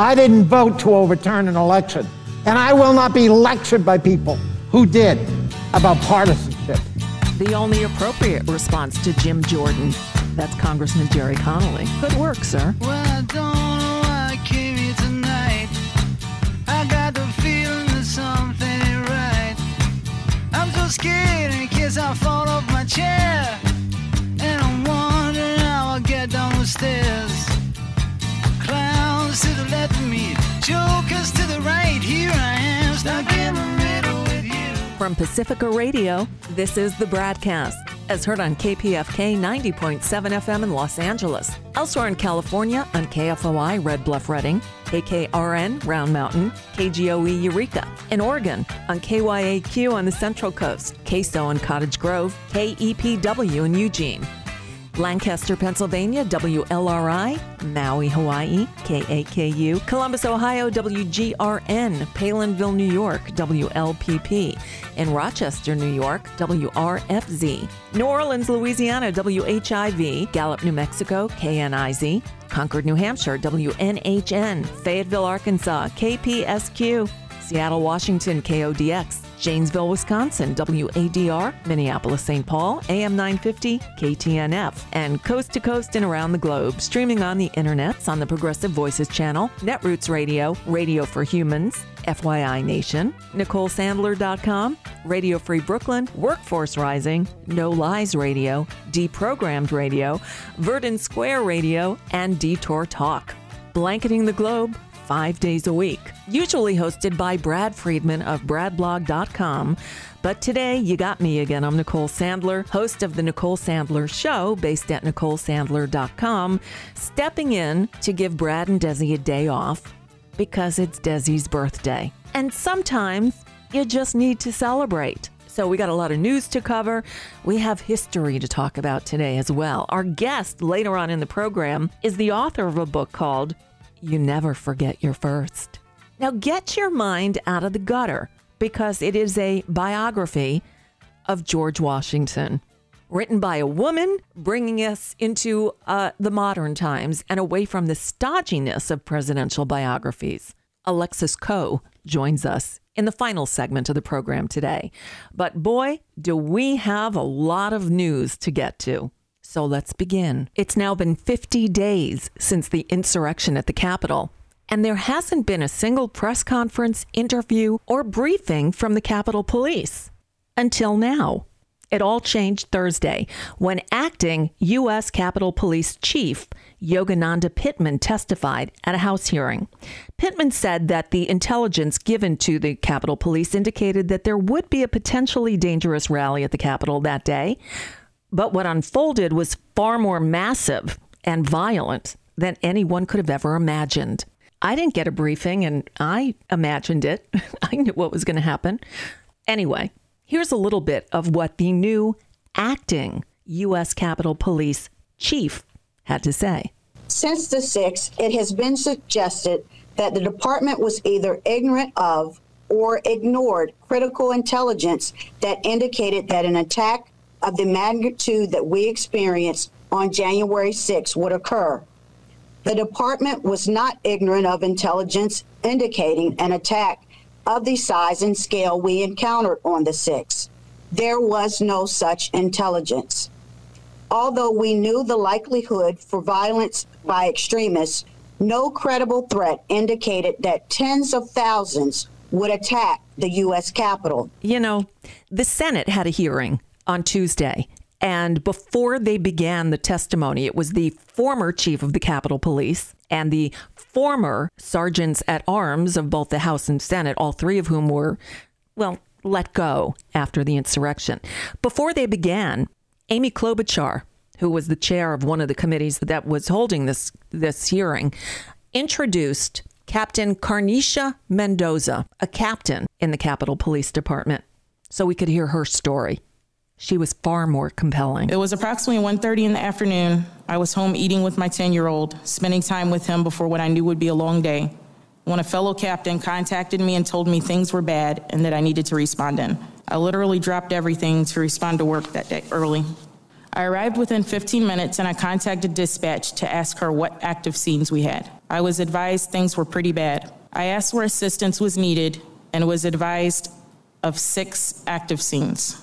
I didn't vote to overturn an election. And I will not be lectured by people who did about partisanship. The only appropriate response to Jim Jordan. That's Congressman Gerry Connolly. Good work, sir. Well, I don't know why I came here tonight. I got the feeling that something right. I'm so scared in case I fall off my chair. And I'm wondering how I'll get down the stairs. Jokers to the right. Here I am, stuck in the middle with you. From Pacifica Radio, this is the BradCast, as heard on KPFK 90.7 FM in Los Angeles. Elsewhere in California on KFOI Red Bluff Redding, KKRN Round Mountain, KGOE Eureka. In Oregon on KYAQ on the Central Coast, KSO in Cottage Grove, KEPW in Eugene. Lancaster, Pennsylvania, WLRI, Maui, Hawaii, KAKU, Columbus, Ohio, WGRN, Palenville, New York, WLPP, in Rochester, New York, WRFZ, New Orleans, Louisiana, WHIV, Gallup, New Mexico, KNIZ, Concord, New Hampshire, WNHN, Fayetteville, Arkansas, KPSQ, Seattle, Washington, KODX, Janesville, Wisconsin, WADR, Minneapolis, St. Paul, AM 950, KTNF, and coast to coast and around the globe, streaming on the internets on the Progressive Voices channel, Netroots Radio, Radio for Humans, FYI Nation, NicoleSandler.com, Radio Free Brooklyn, Workforce Rising, No Lies Radio, Deprogrammed Radio, Verdant Square Radio, and Detour Talk. Blanketing the globe five days a week, usually hosted by Brad Friedman of BradBlog.com. But today, you got me again. I'm Nicole Sandler, host of The Nicole Sandler Show, based at NicoleSandler.com, stepping in to give Brad and Desi a day off because it's Desi's birthday. And sometimes you just need to celebrate. So, we got a lot of news to cover. We have history to talk about today as well. Our guest later on in the program is the author of a book called You Never Forget Your First. Now, get your mind out of the gutter because it is a biography of George Washington. Written by a woman, bringing us into uh, the modern times and away from the stodginess of presidential biographies. Alexis Coe joins us in the final segment of the program today. But boy, do we have a lot of news to get to. So let's begin. It's now been 50 days since the insurrection at the Capitol, and there hasn't been a single press conference, interview, or briefing from the Capitol Police until now. It all changed Thursday when acting U.S. Capitol Police Chief Yogananda Pittman testified at a House hearing. Pittman said that the intelligence given to the Capitol Police indicated that there would be a potentially dangerous rally at the Capitol that day. But what unfolded was far more massive and violent than anyone could have ever imagined. I didn't get a briefing and I imagined it. I knew what was going to happen. Anyway, here's a little bit of what the new acting U.S. Capitol Police chief had to say. Since the 6th, it has been suggested that the department was either ignorant of or ignored critical intelligence that indicated that an attack of the magnitude that we experienced on January 6 would occur. The department was not ignorant of intelligence indicating an attack of the size and scale we encountered on the 6th. There was no such intelligence. Although we knew the likelihood for violence by extremists, no credible threat indicated that tens of thousands would attack the U.S. Capitol. You know, the Senate had a hearing on Tuesday. And before they began the testimony, it was the former chief of the Capitol Police and the former sergeants at arms of both the House and Senate, all three of whom were, well, let go after the insurrection. Before they began, Amy Klobuchar, who was the chair of one of the committees that was holding this this hearing, introduced Captain Carneysha Mendoza, a captain in the Capitol Police Department, so we could hear her story. She was far more compelling. It was approximately 1:30 in the afternoon. I was home eating with my 10-year-old, spending time with him before what I knew would be a long day. When a fellow captain contacted me and told me things were bad and that I needed to respond in. I literally dropped everything to respond to work that day early. I arrived within 15 minutes and I contacted dispatch to ask her what active scenes we had. I was advised things were pretty bad. I asked where assistance was needed and was advised of six active scenes.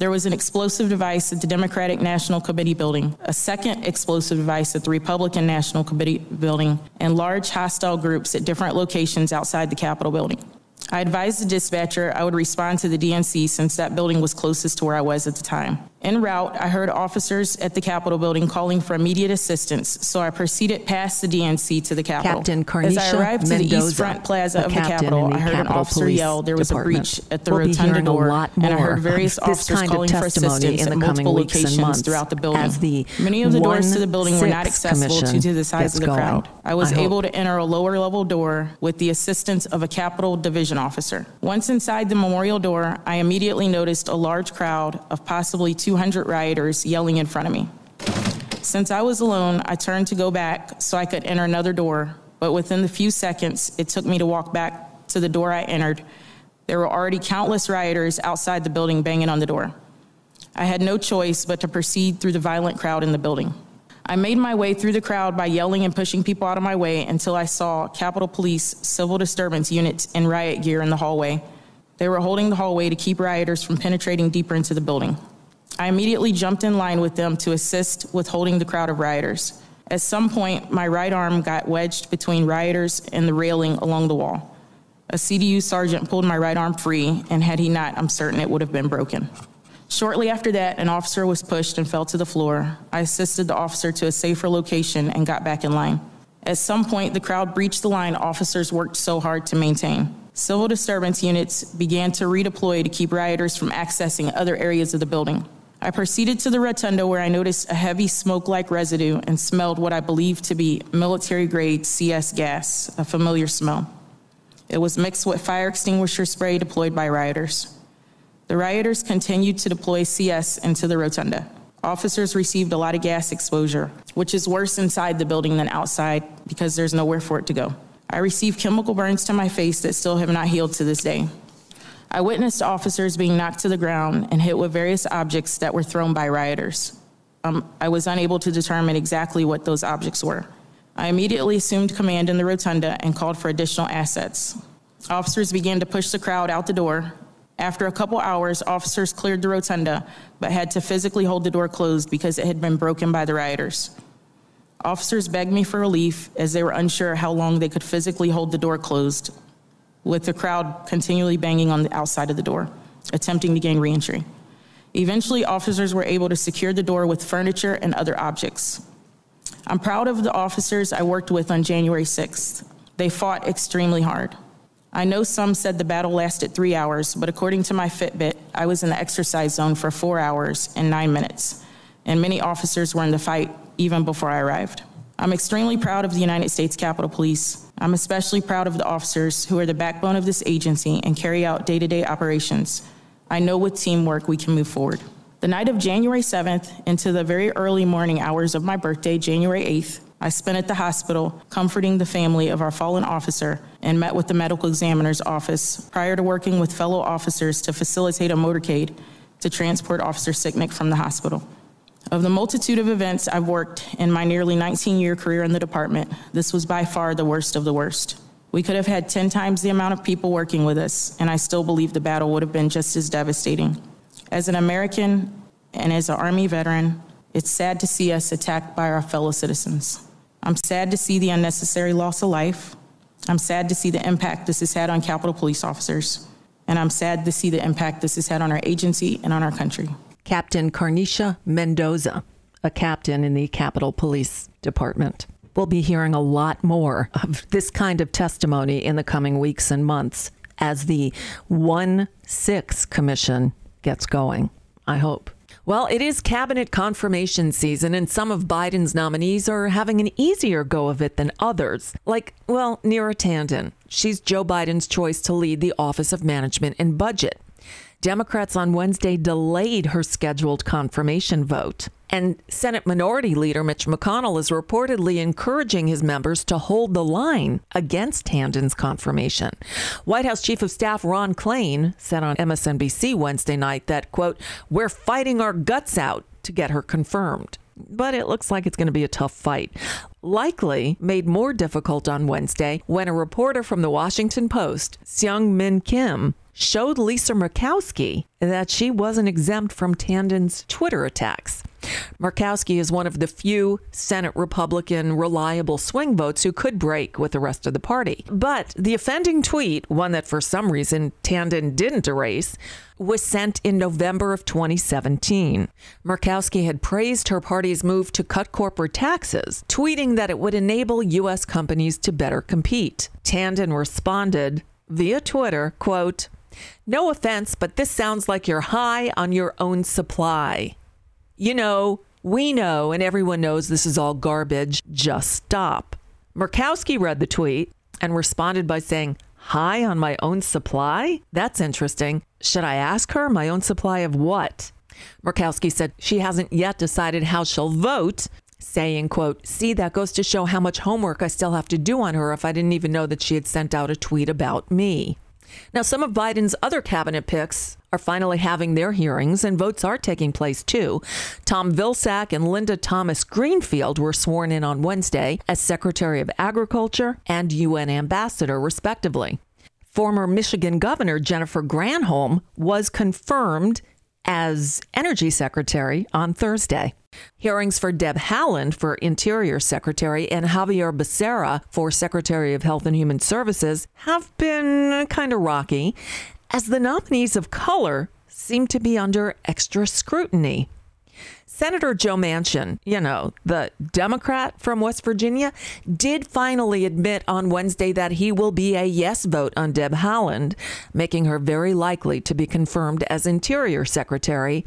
There was an explosive device at the Democratic National Committee building, a second explosive device at the Republican National Committee building, and large hostile groups at different locations outside the Capitol building. I advised the dispatcher I would respond to the DNC since that building was closest to where I was at the time. En route, I heard officers at the Capitol building calling for immediate assistance, so I proceeded past the DNC to the Capitol. Captain As I arrived to the East Front Plaza of the Capitol, the I heard an officer Police yell there was Department. a breach at the We'll rotunda door, and I heard various officers calling for assistance in the at multiple locations throughout the building. the Many of the doors to the building were not accessible due to the size of the going. crowd. I was I able to enter a lower level door with the assistance of a Capitol Division officer. Once inside the memorial door, I immediately noticed a large crowd of possibly 200 rioters yelling in front of me. Since I was alone, I turned to go back so I could enter another door, but within the few seconds it took me to walk back to the door I entered, there were already countless rioters outside the building banging on the door. I had no choice but to proceed through the violent crowd in the building. I made my way through the crowd by yelling and pushing people out of my way until I saw Capitol Police civil disturbance units in riot gear in the hallway. They were holding the hallway to keep rioters from penetrating deeper into the building. I immediately jumped in line with them to assist with holding the crowd of rioters. At some point, my right arm got wedged between rioters and the railing along the wall. A CDU sergeant pulled my right arm free, and had he not, I'm certain it would have been broken. Shortly after that, an officer was pushed and fell to the floor. I assisted the officer to a safer location and got back in line. At some point, the crowd breached the line officers worked so hard to maintain. Civil disturbance units began to redeploy to keep rioters from accessing other areas of the building. I proceeded to the rotunda where I noticed a heavy smoke like residue and smelled what I believed to be military grade CS gas, a familiar smell. It was mixed with fire extinguisher spray deployed by rioters. The rioters continued to deploy CS into the rotunda. Officers received a lot of gas exposure, which is worse inside the building than outside because there's nowhere for it to go. I received chemical burns to my face that still have not healed to this day. I witnessed officers being knocked to the ground and hit with various objects that were thrown by rioters. Um, I was unable to determine exactly what those objects were. I immediately assumed command in the rotunda and called for additional assets. Officers began to push the crowd out the door. After a couple hours, officers cleared the rotunda, but had to physically hold the door closed because it had been broken by the rioters. Officers begged me for relief as they were unsure how long they could physically hold the door closed, with the crowd continually banging on the outside of the door, attempting to gain reentry. Eventually, officers were able to secure the door with furniture and other objects. I'm proud of the officers I worked with on January 6th. They fought extremely hard. I know some said the battle lasted three hours, but according to my Fitbit, I was in the exercise zone for four hours and nine minutes, and many officers were in the fight even before I arrived. I'm extremely proud of the United States Capitol Police. I'm especially proud of the officers who are the backbone of this agency and carry out day to day operations. I know with teamwork we can move forward. The night of January 7th into the very early morning hours of my birthday, January 8th, I spent at the hospital comforting the family of our fallen officer and met with the medical examiner's office prior to working with fellow officers to facilitate a motorcade to transport Officer Sicknick from the hospital. Of the multitude of events I've worked in my nearly 19 year career in the department, this was by far the worst of the worst. We could have had 10 times the amount of people working with us, and I still believe the battle would have been just as devastating. As an American and as an Army veteran, it's sad to see us attacked by our fellow citizens. I'm sad to see the unnecessary loss of life. I'm sad to see the impact this has had on Capitol Police officers. And I'm sad to see the impact this has had on our agency and on our country. Captain Carneysha Mendoza, a captain in the Capitol Police Department. We'll be hearing a lot more of this kind of testimony in the coming weeks and months as the 1 6 Commission gets going. I hope. Well, it is cabinet confirmation season, and some of Biden's nominees are having an easier go of it than others. Like, well, Neera Tanden. She's Joe Biden's choice to lead the Office of Management and Budget. Democrats on Wednesday delayed her scheduled confirmation vote. And Senate Minority Leader Mitch McConnell is reportedly encouraging his members to hold the line against Tanden's confirmation. White House Chief of Staff Ron Klain said on MSNBC Wednesday night that, quote, we're fighting our guts out to get her confirmed. But it looks like it's going to be a tough fight. Likely made more difficult on Wednesday when a reporter from the Washington Post, Seung Min Kim, showed Lisa Murkowski that she wasn't exempt from Tanden's Twitter attacks. Murkowski is one of the few Senate Republican reliable swing votes who could break with the rest of the party. But the offending tweet, one that for some reason Tanden didn't erase, was sent in November of 2017. Murkowski had praised her party's move to cut corporate taxes, tweeting that it would enable U.S. companies to better compete. Tanden responded via Twitter, quote, no offense, but this sounds like you're high on your own supply. You know, we know, and everyone knows this is all garbage. Just stop. Murkowski read the tweet and responded by saying, High on my own supply? That's interesting. Should I ask her my own supply of what? Murkowski said she hasn't yet decided how she'll vote, saying, quote, see, that goes to show how much homework I still have to do on her if I didn't even know that she had sent out a tweet about me. Now, some of Biden's other cabinet picks are finally having their hearings, and votes are taking place too. Tom Vilsack and Linda Thomas Greenfield were sworn in on Wednesday as Secretary of Agriculture and UN Ambassador, respectively. Former Michigan Governor Jennifer Granholm was confirmed as Energy Secretary on Thursday. Hearings for Deb Haaland for Interior Secretary and Xavier Becerra for Secretary of Health and Human Services have been kind of rocky, as the nominees of color seem to be under extra scrutiny. Senator Joe Manchin, you know, the Democrat from West Virginia, did finally admit on Wednesday that he will be a yes vote on Deb Haaland, making her very likely to be confirmed as Interior Secretary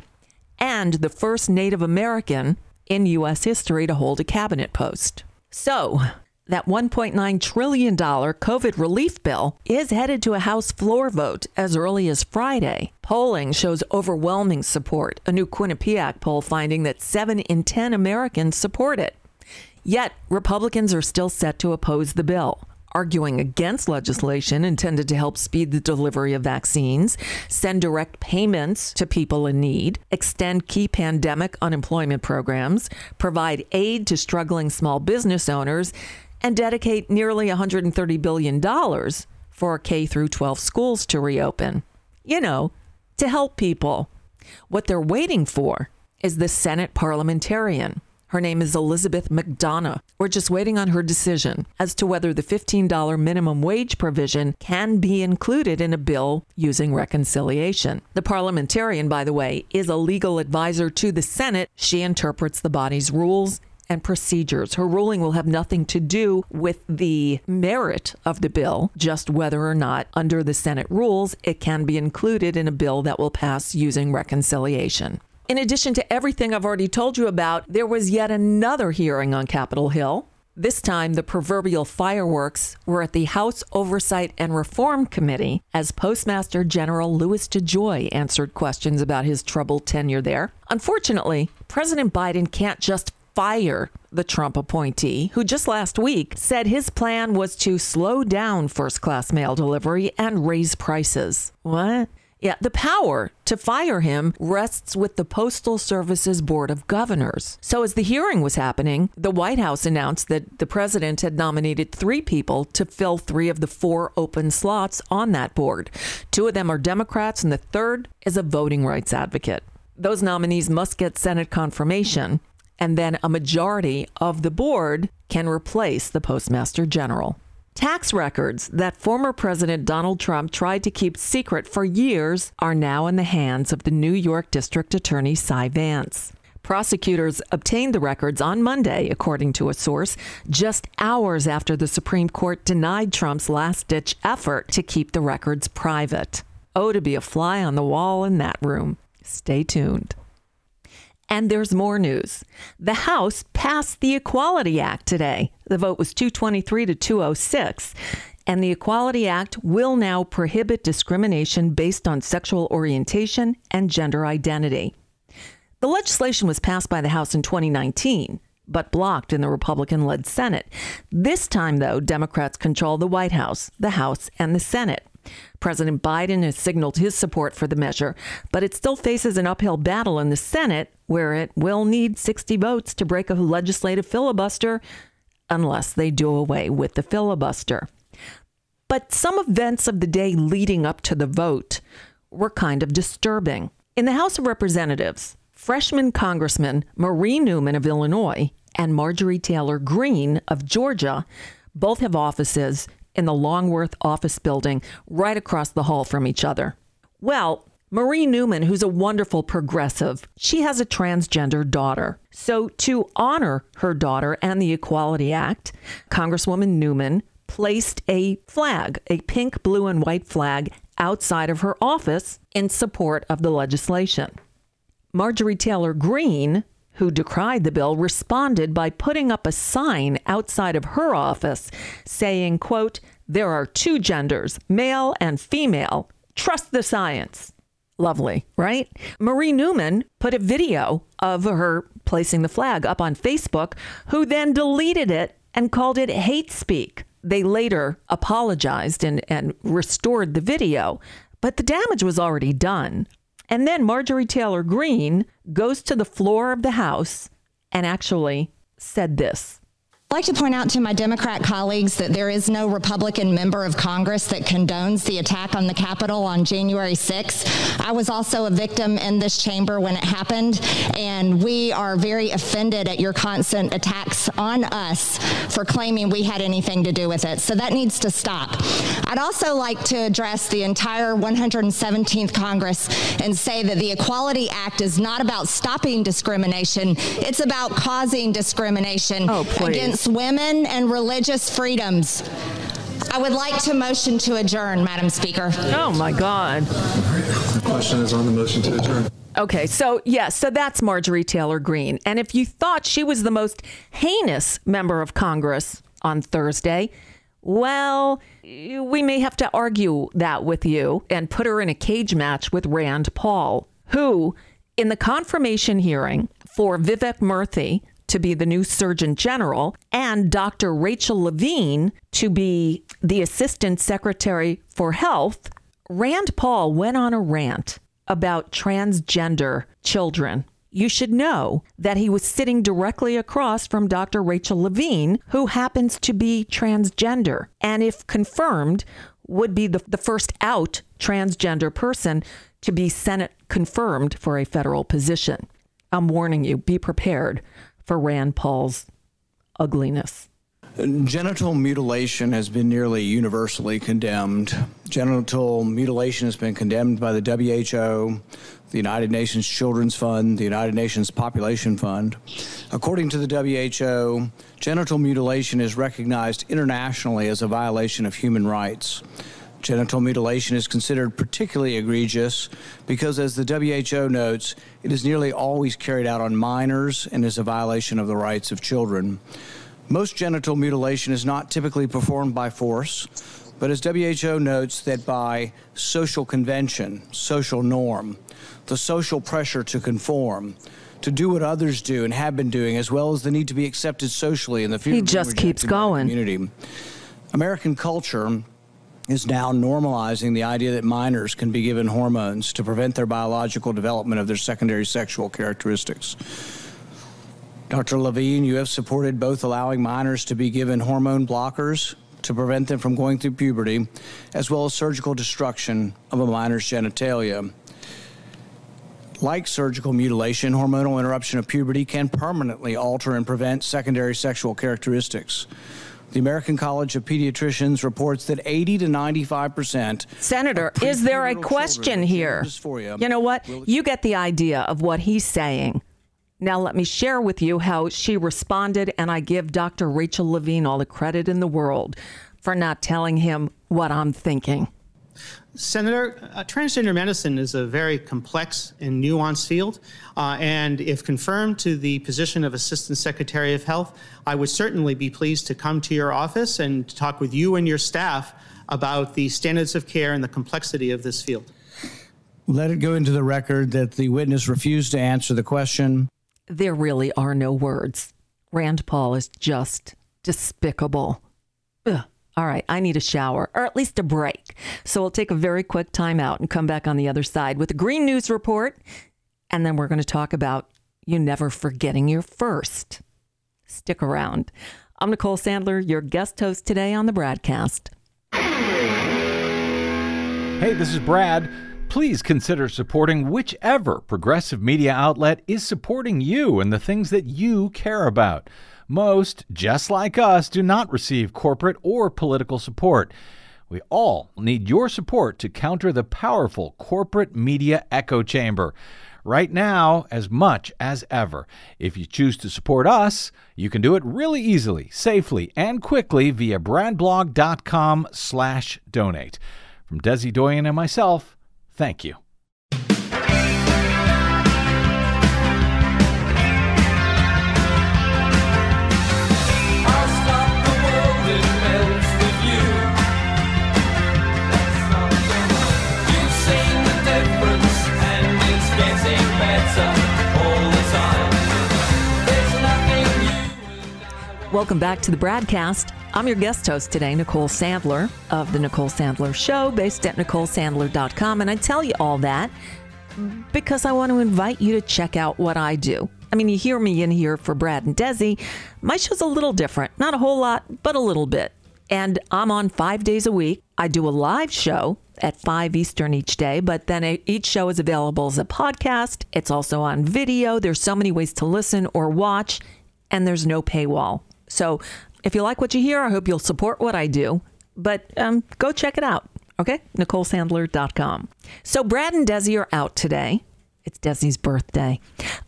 and the first Native American in U.S. history to hold a cabinet post. So, that $1.9 trillion COVID relief bill is headed to a House floor vote as early as Friday. Polling shows overwhelming support, a new Quinnipiac poll finding that 7 in 10 Americans support it. Yet, Republicans are still set to oppose the bill arguing against legislation intended to help speed the delivery of vaccines, send direct payments to people in need, extend key pandemic unemployment programs, provide aid to struggling small business owners, and dedicate nearly $130 billion for K through 12 schools to reopen. You know, to help people. What they're waiting for is the Senate parliamentarian. Her name is Elizabeth McDonough. We're just waiting on her decision as to whether the $15 minimum wage provision can be included in a bill using reconciliation. The parliamentarian, by the way, is a legal advisor to the Senate. She interprets the body's rules and procedures. Her ruling will have nothing to do with the merit of the bill, just whether or not, under the Senate rules, it can be included in a bill that will pass using reconciliation. In addition to everything I've already told you about, there was yet another hearing on Capitol Hill. This time, the proverbial fireworks were at the House Oversight and Reform Committee as Postmaster General Louis DeJoy answered questions about his troubled tenure there. Unfortunately, President Biden can't just fire the Trump appointee, who just last week said his plan was to slow down first class mail delivery and raise prices. What? Yeah, the power to fire him rests with the Postal Service's Board of Governors. So, as the hearing was happening, the White House announced that the president had nominated three people to fill three of the four open slots on that board. Two of them are Democrats, and the third is a voting rights advocate. Those nominees must get Senate confirmation and then a majority of the board can replace the postmaster general. Tax records that former President Donald Trump tried to keep secret for years are now in the hands of the New York District Attorney Cy Vance. Prosecutors obtained the records on Monday, according to a source, just hours after the Supreme Court denied Trump's last ditch effort to keep the records private. Oh, to be a fly on the wall in that room. Stay tuned. And there's more news. The House passed the Equality Act today. The vote was 223 to 206. And the Equality Act will now prohibit discrimination based on sexual orientation and gender identity. The legislation was passed by the House in 2019, but blocked in the Republican led Senate. This time, though, Democrats control the White House, the House, and the Senate. President Biden has signaled his support for the measure, but it still faces an uphill battle in the Senate, where it will need 60 votes to break a legislative filibuster unless they do away with the filibuster. But some events of the day leading up to the vote were kind of disturbing. In the House of Representatives, freshman Congressman Marie Newman of Illinois and Marjorie Taylor Greene of Georgia both have offices in the Longworth office building right across the hall from each other. Well, Marie Newman, who's a wonderful progressive, she has a transgender daughter. So, to honor her daughter and the Equality Act, Congresswoman Newman placed a flag, a pink, blue, and white flag, outside of her office in support of the legislation. Marjorie Taylor Greene, who decried the bill, responded by putting up a sign outside of her office saying, quote, there are two genders, male and female. Trust the science. Lovely, right? Marie Newman put a video of her placing the flag up on Facebook, who then deleted it and called it hate speak. They later apologized and, and restored the video, but the damage was already done. And then Marjorie Taylor Greene goes to the floor of the House and actually said this. I'd like to point out to my Democrat colleagues that there is no Republican member of Congress that condones the attack on the Capitol on January 6th. I was also a victim in this chamber when it happened, and we are very offended at your constant attacks on us for claiming we had anything to do with it. So that needs to stop. I'd also like to address the entire 117th Congress and say that the Equality Act is not about stopping discrimination, it's about causing discrimination oh, against women and religious freedoms. I would like to motion to adjourn, Madam Speaker. Oh, my God. The question is on the motion to adjourn. Okay, so yes, yeah, so that's Marjorie Taylor Greene. And if you thought she was the most heinous member of Congress on Thursday, well, we may have to argue that with you and put her in a cage match with Rand Paul, who, in the confirmation hearing for Vivek Murthy, to be the new Surgeon General, and Dr. Rachel Levine to be the Assistant Secretary for Health, Rand Paul went on a rant about transgender children. You should know that he was sitting directly across from Dr. Rachel Levine, who happens to be transgender, and if confirmed, would be the, the first out transgender person to be Senate confirmed for a federal position. I'm warning you, be prepared for Rand Paul's ugliness. Genital mutilation has been nearly universally condemned. Genital mutilation has been condemned by the WHO, the United Nations Children's Fund, the United Nations Population Fund. According to the WHO, genital mutilation is recognized internationally as a violation of human rights. Genital mutilation is considered particularly egregious because, as the WHO notes, it is nearly always carried out on minors and is a violation of the rights of children. Most genital mutilation is not typically performed by force, but as WHO notes, that by social convention, social norm, the social pressure to conform, to do what others do and have been doing, as well as the need to be accepted socially in the future. He just keeps going. Community. American culture is now normalizing the idea that minors can be given hormones to prevent their biological development of their secondary sexual characteristics. Dr. Levine, you have supported both allowing minors to be given hormone blockers to prevent them from going through puberty, as well as surgical destruction of a minor's genitalia. Like surgical mutilation, hormonal interruption of puberty can permanently alter and prevent secondary sexual characteristics. The American College of Pediatricians reports that 80 to 95 percent. Senator, is there a question here? You know what? You get the idea of what he's saying. Now, let me share with you how she responded, and I give Dr. Rachel Levine all the credit in the world for not telling him what I'm thinking. Senator, uh, transgender medicine is a very complex and nuanced field. Uh, and if confirmed to the position of Assistant Secretary of Health, I would certainly be pleased to come to your office and talk with you and your staff about the standards of care and the complexity of this field. Let it go into the record that the witness refused to answer the question. There really are no words. Rand Paul is just despicable. Ugh. All right, I need a shower or at least a break. So we'll take a very quick time out and come back on the other side with a green news report. And then we're going to talk about you never forgetting your first. Stick around. I'm Nicole Sandler, your guest host today on the BradCast. Hey, this is Brad. Please consider supporting whichever progressive media outlet is supporting you and the things that you care about. Most, just like us, do not receive corporate or political support. We all need your support to counter the powerful corporate media echo chamber. Right now, as much as ever. If you choose to support us, you can do it really easily, safely, and quickly via bradblog.com slash donate. From Desi Doyen and myself, thank you. Welcome back to the BradCast. I'm your guest host today, Nicole Sandler of The Nicole Sandler Show, based at NicoleSandler.com. And I tell you all that because I want to invite you to check out what I do. I mean, you hear me in here for Brad and Desi. My show's a little different. Not a whole lot, but a little bit. And I'm on five days a week. I do a live show at 5 Eastern each day, but then each show is available as a podcast. It's also on video. There's so many ways to listen or watch, and there's no paywall. So if you like what you hear, I hope you'll support what I do. But um, go check it out. Okay? NicoleSandler.com. So Brad and Desi are out today. It's Desi's birthday.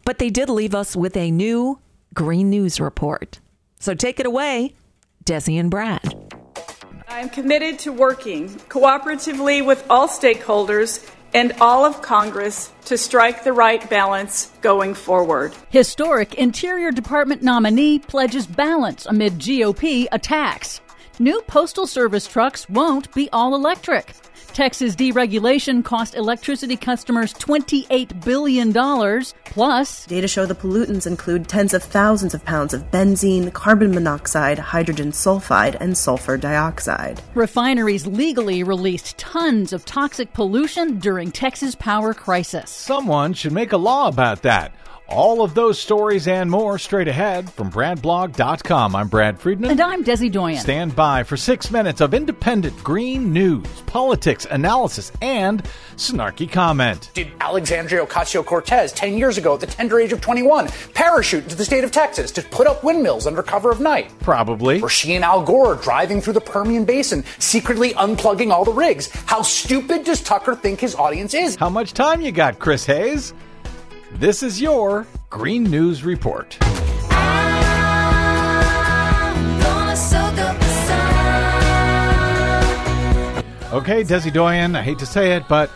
But they did leave us with a new Green News report. So take it away, Desi and Brad. I am committed to working cooperatively with all stakeholders and all of Congress to strike the right balance going forward. Historic Interior Department nominee pledges balance amid GOP attacks. New Postal Service trucks won't be all electric. Texas deregulation cost electricity customers $28 billion. Plus, data show the pollutants include tens of thousands of pounds of benzene, carbon monoxide, hydrogen sulfide, and sulfur dioxide. Refineries legally released tons of toxic pollution during Texas power crisis. Someone should make a law about that. All of those stories and more straight ahead from BradBlog.com. I'm Brad Friedman. And I'm Desi Doyen. Stand by for six minutes of independent green news, politics, analysis, and snarky comment. Did Alexandria Ocasio Cortez 10 years ago at the tender age of 21 parachute into the state of Texas to put up windmills under cover of night? Probably. Or she and Al Gore driving through the Permian Basin, secretly unplugging all the rigs? How stupid does Tucker think his audience is? How much time you got, Chris Hayes? This is your Green News Report. Okay, Desi Doyen, I hate to say it, but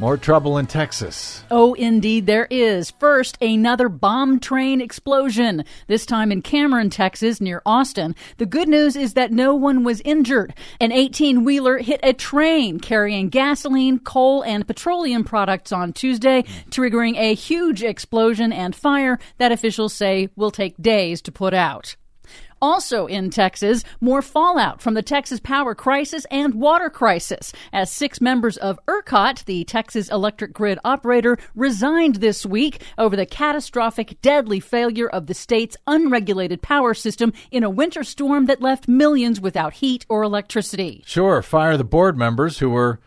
more trouble in Texas. Oh, indeed, there is. First, another bomb train explosion, this time in Cameron, Texas, near Austin. The good news is that no one was injured. An 18 wheeler hit a train carrying gasoline, coal, and petroleum products on Tuesday, triggering a huge explosion and fire that officials say will take days to put out. Also in Texas, more fallout from the Texas power crisis and water crisis as six members of ERCOT, the Texas electric grid operator, resigned this week over the catastrophic, deadly failure of the state's unregulated power system in a winter storm that left millions without heat or electricity. Sure, fire the board members who were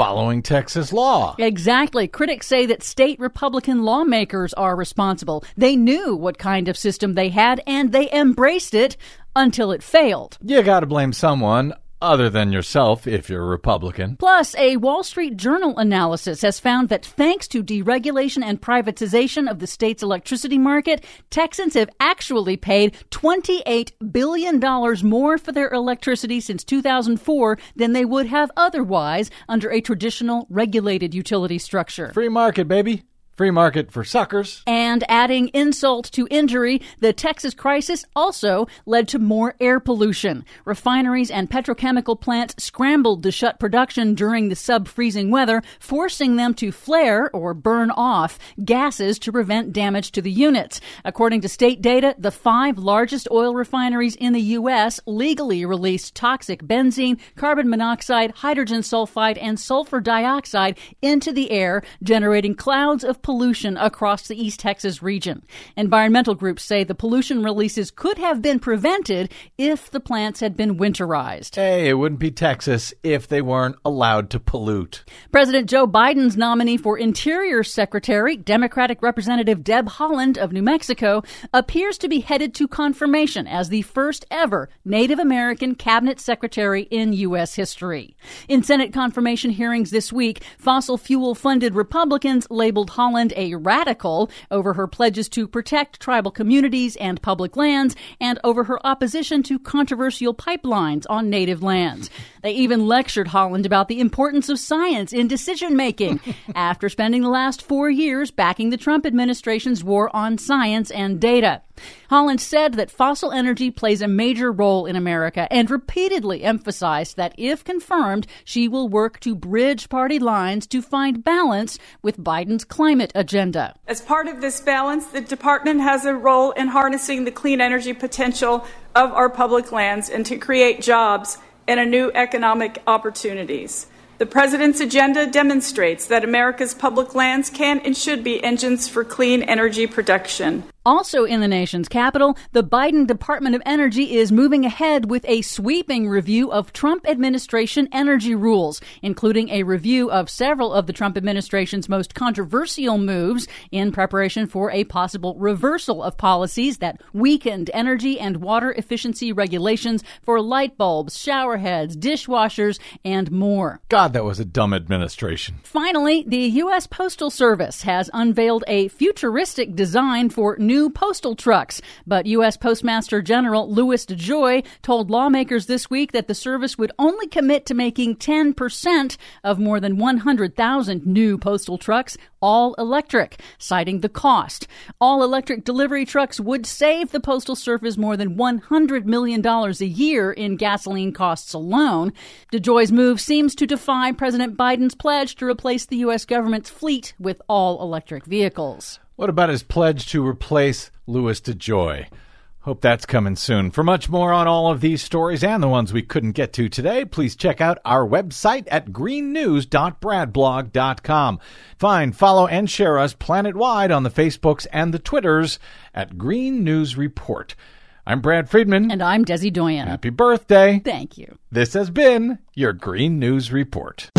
following Texas law. Exactly. Critics say that state Republican lawmakers are responsible. They knew what kind of system they had and they embraced it until it failed. You got to blame someone other than yourself if you're a Republican. Plus, a Wall Street Journal analysis has found that thanks to deregulation and privatization of the state's electricity market, Texans have actually paid $28 billion more for their electricity since 2004 than they would have otherwise under a traditional regulated utility structure. Free market, baby. Free market for suckers. And adding insult to injury, the Texas crisis also led to more air pollution. Refineries and petrochemical plants scrambled to shut production during the sub freezing weather, forcing them to flare or burn off gases to prevent damage to the units. According to state data, the five largest oil refineries in the U.S. legally released toxic benzene, carbon monoxide, hydrogen sulfide, and sulfur dioxide into the air, generating clouds of pollution across the East Texas region. Environmental groups say the pollution releases could have been prevented if the plants had been winterized. Hey, it wouldn't be Texas if they weren't allowed to pollute. President Joe Biden's nominee for Interior Secretary, Democratic Representative Deb Haaland of New Mexico, appears to be headed to confirmation as the first ever Native American cabinet secretary in U.S. history. In Senate confirmation hearings this week, fossil fuel funded Republicans labeled Haaland a radical over her pledges to protect tribal communities and public lands and over her opposition to controversial pipelines on native lands. They even lectured Haaland about the importance of science in decision making after spending the last four years backing the Trump administration's war on science and data. Haaland said that fossil energy plays a major role in America and repeatedly emphasized that if confirmed, she will work to bridge party lines to find balance with Biden's climate agenda. As part of this balance, the department has a role in harnessing the clean energy potential of our public lands and to create jobs and new economic opportunities. The President's agenda demonstrates that America's public lands can and should be engines for clean energy production. Also in the nation's capital, the Biden Department of Energy is moving ahead with a sweeping review of Trump administration energy rules, including a review of several of the Trump administration's most controversial moves in preparation for a possible reversal of policies that weakened energy and water efficiency regulations for light bulbs, shower heads, dishwashers, and more. God, that was a dumb administration. Finally, the U.S. Postal Service has unveiled a futuristic design for new postal trucks. But U.S. Postmaster General Louis DeJoy told lawmakers this week that the service would only commit to making 10% of more than 100,000 new postal trucks all electric, citing the cost. All electric delivery trucks would save the Postal Service more than $100 million a year in gasoline costs alone. DeJoy's move seems to defy President Biden's pledge to replace the U.S. government's fleet with all electric vehicles. What about his pledge to replace Louis DeJoy? Hope that's coming soon. For much more on all of these stories and the ones we couldn't get to today, please check out our website at greennews.bradblog.com. Find, follow, and share us planet-wide on the Facebooks and the Twitters at Green News Report. I'm Brad Friedman. And I'm Desi Doyen. Happy birthday. Thank you. This has been your Green News Report.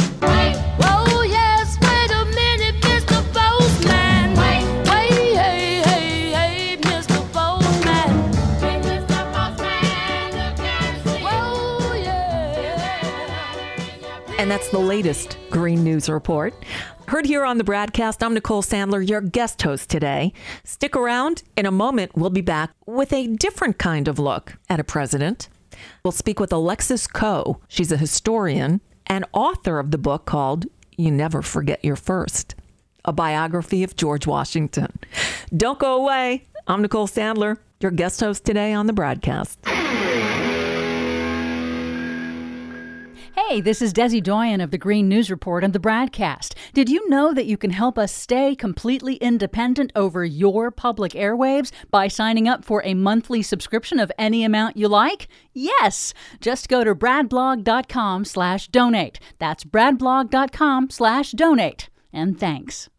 And that's the latest Green News Report. Heard here on the BradCast, I'm Nicole Sandler, your guest host today. Stick around. In a moment, we'll be back with a different kind of look at a president. We'll speak with Alexis Coe. She's a historian and author of the book called You Never Forget Your First, a biography of George Washington. Don't go away. I'm Nicole Sandler, your guest host today on the BradCast. Hey, this is Desi Doyen of the Green News Report and the BradCast. Did you know that you can help us stay completely independent over your public airwaves by signing up for a monthly subscription of any amount you like? Yes! Just go to bradblog.com slash donate. That's bradblog.com slash donate. And thanks.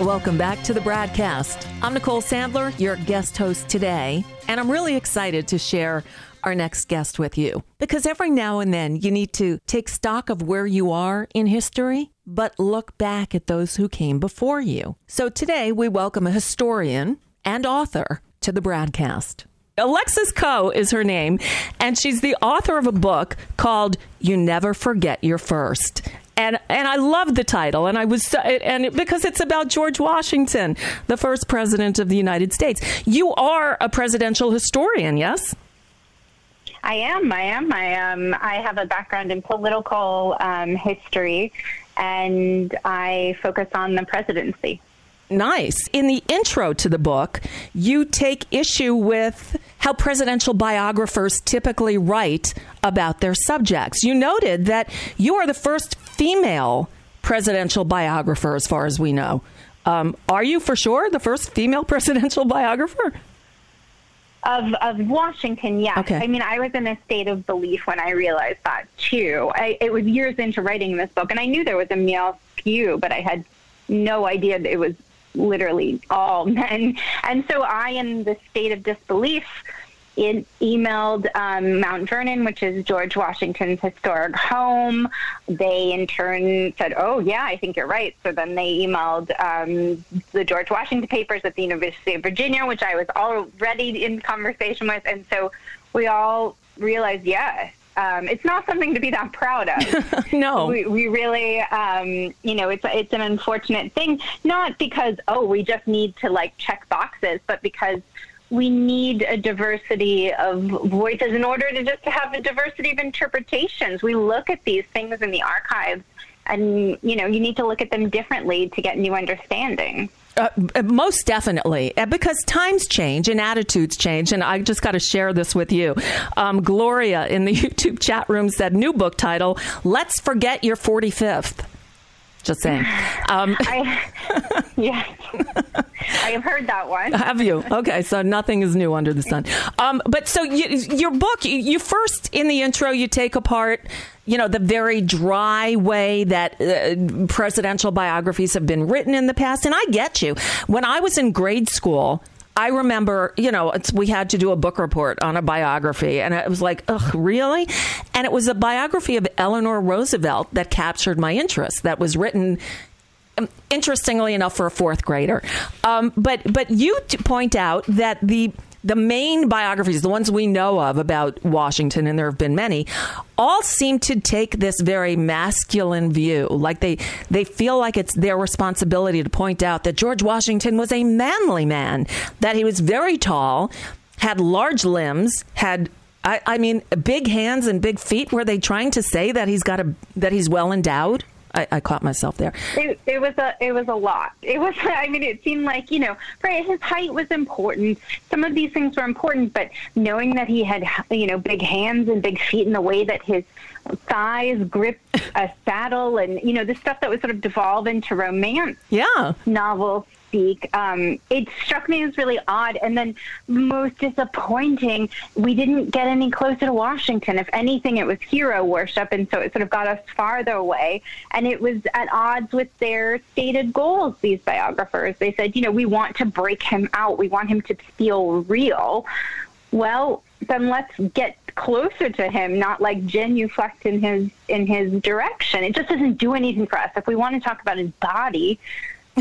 Welcome back to the BradCast. I'm Nicole Sandler, your guest host today, and I'm really excited to share our next guest with you because every now and then you need to take stock of where you are in history, but look back at those who came before you. So today we welcome a historian and author to the BradCast. Alexis Coe is her name, and she's the author of a book called You Never Forget Your First and and I love the title, and I was and because it's about George Washington, the first president of the United States. You are a presidential historian, yes? I am. I am. I um. I have a background in political um, history, and I focus on the presidency. Nice. In the intro to the book, you take issue with how presidential biographers typically write about their subjects. You noted that you are the first female presidential biographer, as far as we know. Um, are you for sure the first female presidential biographer? Of of Washington, yes. Okay. I mean, I was in a state of belief when I realized that too. I, it was years into writing this book, and I knew there was a male skew, but I had no idea that it was literally all men. And so I, in the state of disbelief, in, emailed um, Mount Vernon, which is George Washington's historic home. They in turn said, "Oh yeah, I think you're right." So then they emailed um, the George Washington papers at the University of Virginia, which I was already in conversation with, and so we all realized, yeah. Um, it's not something to be that proud of. no, we, we really, um, you know, it's it's an unfortunate thing. Not because oh, we just need to like check boxes, but because we need a diversity of voices in order to just have a diversity of interpretations. We look at these things in the archives, and you know, you need to look at them differently to get new understanding. Uh, most definitely, Uh, because times change and attitudes change. And I just got to share this with you. Um, Gloria in the YouTube chat room said, new book title, Let's Forget Your 45th. Just saying. Um, I, yes, I have heard that one. Have you? Okay, so nothing is new under the sun. Um, but so you, your book, you, you first in the intro, you take apart, you know, the very dry way that uh, presidential biographies have been written in the past, and I get you. When I was in grade school. I remember, you know, we had to do a book report on a biography, and it was like, ugh, really? And it was a biography of Eleanor Roosevelt that captured my interest. That was written um, interestingly enough for a fourth grader um, but but you point out that the the main biographies the ones we know of about washington and there have been many all seem to take this very masculine view. Like they they feel like it's their responsibility to point out that george washington was a manly man that he was very tall had large limbs had I, I mean big hands and big feet. Were they trying to say that he's got a that he's well endowed I, I caught myself there. It, it was a it was a lot. It was I mean it seemed like you know right his height was important. Some of these things were important, but knowing that he had you know big hands and big feet and the way that his thighs gripped a saddle and you know the stuff that would sort of devolve into romance. Yeah, novels speak. Um, it struck me as really odd. And then most disappointing, we didn't get any closer to Washington. If anything, it was hero worship. And so it sort of got us farther away. And it was at odds with their stated goals, these biographers. They said, you know, we want to break him out. We want him to feel real. Well, then let's get closer to him, not like genuflect in his in his direction. It just doesn't do anything for us. If we want to talk about his body,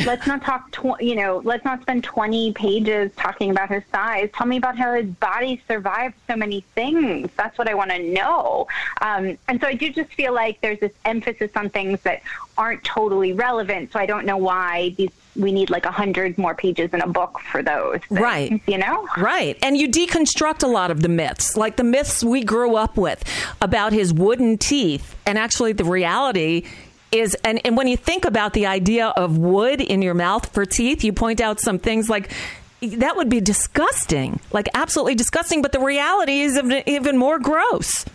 let's not talk tw- you know let's not spend 20 pages talking about his size. Tell me about how his body survived so many things. That's what i want to know. Um, and so i do just feel like there's this emphasis on things that aren't totally relevant so i don't know why these we need like a hundred more pages in a book for those things, right. you know? Right. And you deconstruct a lot of the myths like the myths we grew up with about his wooden teeth and actually the reality is and, and when you think about the idea of wood in your mouth for teeth, you point out some things like that would be disgusting, like absolutely disgusting. But the reality is even more gross.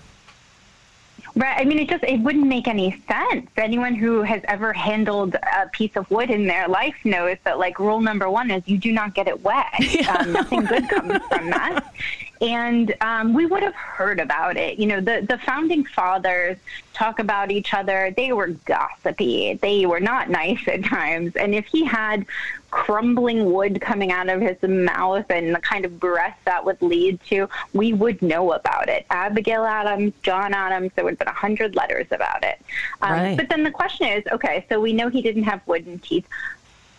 Right. I mean, it just it wouldn't make any sense. Anyone who has ever handled a piece of wood in their life knows that, like, rule number one is you do not get it wet. Yeah. Um, nothing good comes from that. And um, we would have heard about it. You know, the the founding fathers talk about each other. They were gossipy. They were not nice at times. And if he had crumbling wood coming out of his mouth and the kind of breath that would lead to, we would know about it. Abigail Adams, John Adams, there would have been a hundred letters about it. Um, Right. But then the question is, okay, so we know he didn't have wooden teeth.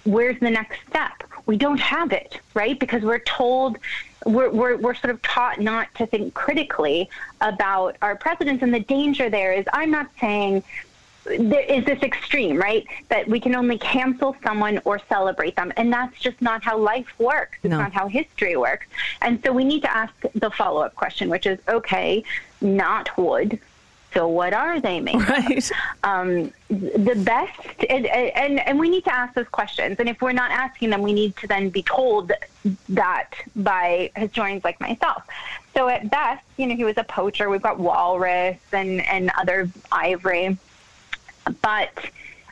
Where's the next step? We don't have it, right? Because we're told we're, we're, we're sort of taught not to think critically about our presidents. And the danger there is, I'm not saying there is this extreme, right? That we can only cancel someone or celebrate them. And that's just not how life works. It's No. not how history works. And so we need to ask the follow up question, which is okay, not wood. So what are they made right. of? Um, the best, and, and, and we need to ask those questions. And if we're not asking them, we need to then be told that by historians like myself. So at best, you know, he was a poacher. We've got walrus and, and other ivory. But,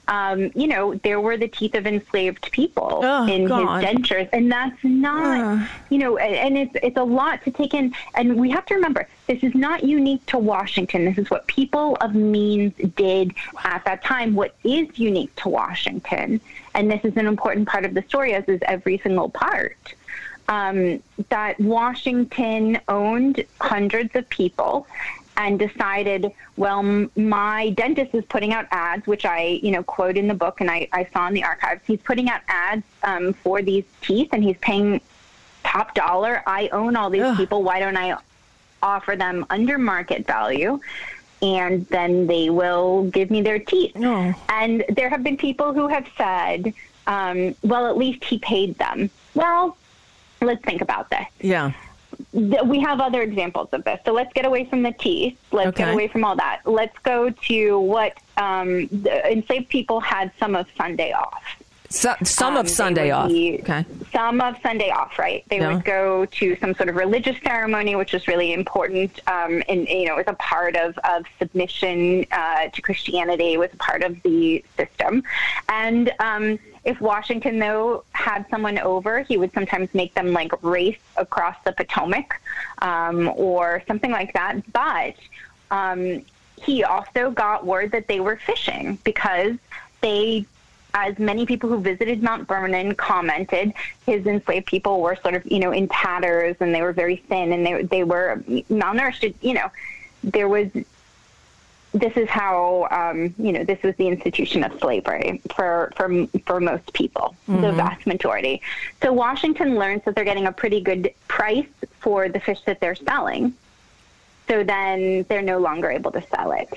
um, you know, there were the teeth of enslaved people Oh, in God. his dentures. And that's not, you know, and it's, it's a lot to take in. And we have to remember, this is not unique to Washington. This is what people of means did at that time. What is unique to Washington, and this is an important part of the story, as is every single part, um, that Washington owned hundreds of people and decided, well, m- my dentist is putting out ads, which I, you know, quote in the book and I, I saw in the archives. He's putting out ads um, for these teeth and he's paying top dollar. I own all these people. Why don't I offer them under market value? And then they will give me their teeth. And there have been people who have said, um, well, at least he paid them. Well, let's think about this Yeah. Th- we have other examples of this. So let's get away from the teeth. Let's get away from all that. Let's go to what um, the enslaved people had some of Sunday off. So, some Um, of Sunday off. be- Okay. Some of Sunday off, right? They Yeah. would go to some sort of religious ceremony, which is really important, um, and you know, it was a part of of submission uh, to Christianity. It was part of the system, and um, if Washington though had someone over, he would sometimes make them like race across the Potomac, um, or something like that. But um, he also got word that they were fishing because they as many people who visited Mount Vernon commented, his enslaved people were sort of, you know, in tatters and they were very thin and they they were malnourished. You know, there was. This is how um, you know this was the institution of slavery for for for most people, the Mhm. vast majority. So Washington learns that they're getting a pretty good price for the fish that they're selling. So then they're no longer able to sell it.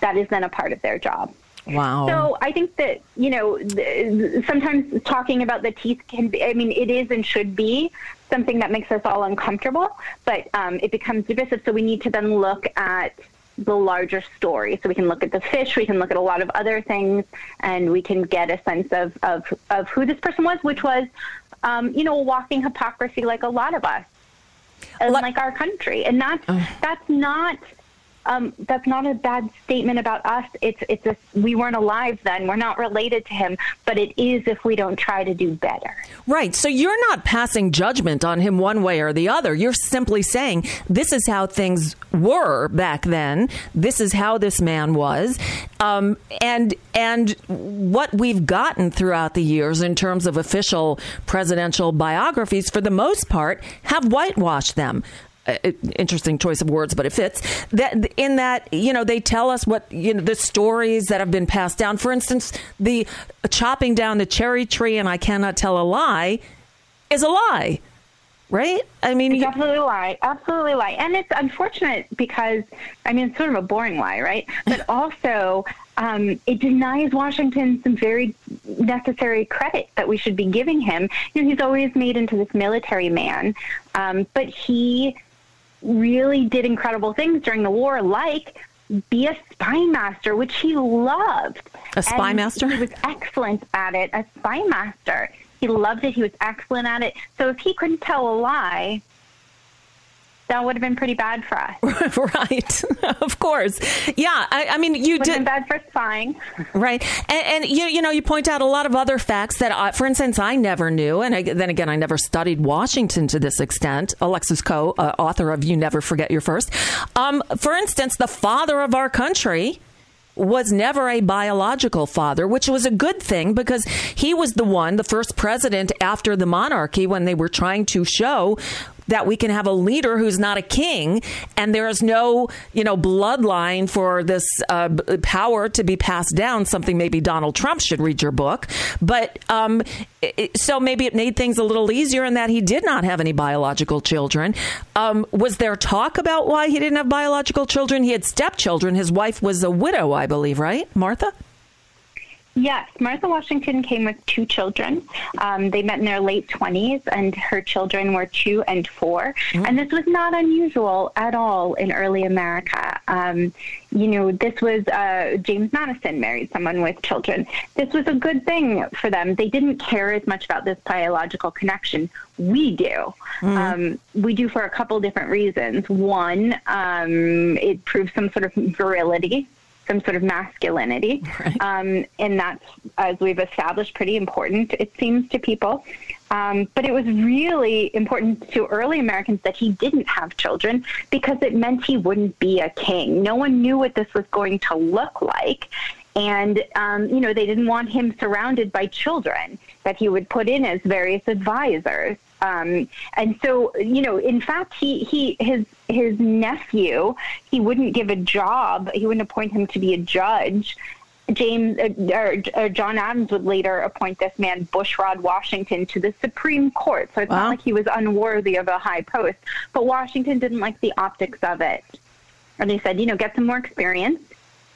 That is then a part of their job. Wow. So I think that you know th- sometimes talking about the teeth can be. I mean, it is and should be something that makes us all uncomfortable, but um, it becomes divisive. So we need to then look at the larger story. So we can look at the fish, we can look at a lot of other things, and we can get a sense of of, of who this person was, which was, um, you know, a walking hypocrisy, like a lot of us, and like our country, and that's that's not um, that's not a bad statement about us. It's it's a we weren't alive then. We're not related to him, but it is if we don't try to do better. Right. So you're not passing judgment on him one way or the other. You're simply saying this is how things were back then. This is how this man was, um, and and what we've gotten throughout the years in terms of official presidential biographies, for the most part, have whitewashed them. Uh, interesting choice of words, but it fits. That in that you know they tell us what you know the stories that have been passed down. For instance, the chopping down the cherry tree and I cannot tell a lie is a lie, right? I mean, it's absolutely a lie, absolutely a lie, and it's unfortunate because I mean it's sort of a boring lie, right? But also. Um, it denies Washington some very necessary credit that we should be giving him. You know, he's always made into this military man, um, but he really did incredible things during the war, like be a spy master, which he loved. A spy And master? He was excellent at it. A spy master. He loved it. He was excellent at it. So if he couldn't tell a lie, that would have been pretty bad for us. right. of course. Yeah. I, I mean, you did been bad for spying. Right, and, and you you know you point out a lot of other facts that, I, for instance, I never knew, and I, then again, I never studied Washington to this extent. Alexis Coe, uh, author of "You Never Forget Your First. Um, for instance, the father of our country was never a biological father, which was a good thing because he was the one, the first president after the monarchy, when they were trying to show that we can have a leader who's not a king, and there is no, you know, bloodline for this uh, power to be passed down. Something maybe Donald Trump should read your book, but um, it, so maybe it made things a little easier in that he did not have any biological children. Um, was there talk about why he didn't have biological children? He had stepchildren. His wife was a widow, I believe, right, Martha? Yes, Martha Washington came with two children. Um, they met in their late 20s, and her children were two and 4 And this was not unusual at all in early America. Um, you know, this was uh, James Madison married someone with children. This was a good thing for them. They didn't care as much about this biological connection. We do. Um, we do for a couple different reasons. One, um, it proves some sort of virility some sort of masculinity. Um, and that's, as we've established, pretty important, it seems to people. Um, but it was really important to early Americans that he didn't have children because it meant he wouldn't be a king. No one knew what this was going to look like. And, um, you know, they didn't want him surrounded by children that he would put in as various advisors. Um, and so, you know, in fact, he, he his his nephew, he wouldn't give a job. He wouldn't appoint him to be a judge. James uh, or, or John Adams would later appoint this man Bushrod Washington to the Supreme Court. So it's not like he was unworthy of a high post. But Washington didn't like the optics of it, and he said, you know, get some more experience,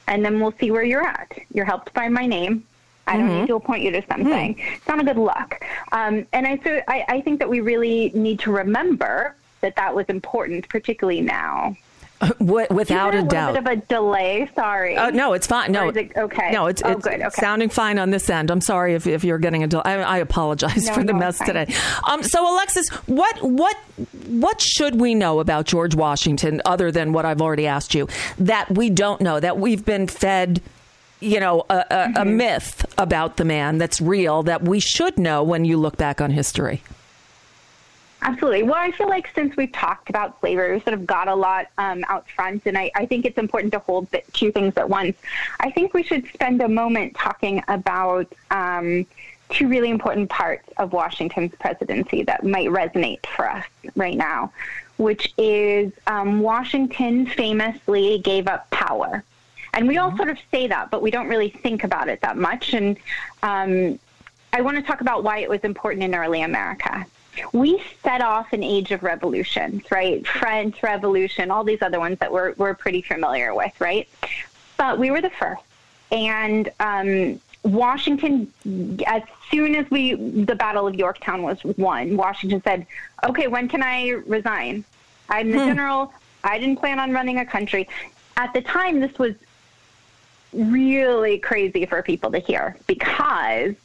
and then we'll see where you're at. You're helped by my name. I don't Mhm. need to appoint you to something. It's not a good look. Um, and I, so I, I think that we really need to remember that that was important, particularly now. Wi- Without Is a doubt. little bit of a delay. Sorry. Uh, no, it's fine. No, it okay. No, it's, oh, it's good. Okay. sounding fine on this end. I'm sorry if, if you're getting a del- I, I apologize No, for the no, mess today. Um, so Alexis, what what what should we know about George Washington other than what I've already asked you that we don't know that we've been fed? You know, a, a, a Mm-hmm. myth about the man that's real that we should know when you look back on history. Absolutely. Well, I feel like since we've talked about slavery, we sort of got a lot um, out front, and I, I think it's important to hold the two things at once. I think we should spend a moment talking about um, two really important parts of Washington's presidency that might resonate for us right now, which is um, Washington famously gave up power. And we all sort of say that, but we don't really think about it that much. And um, I want to talk about why it was important in early America. We set off an age of revolutions, right? French Revolution, all these other ones that we're, we're pretty familiar with, right? But we were the first. And um, Washington, as soon as we the Battle of Yorktown was won, Washington said, "Okay, when can I resign? I'm the Hmm. general. I didn't plan on running a country." At the time, this was really crazy for people to hear because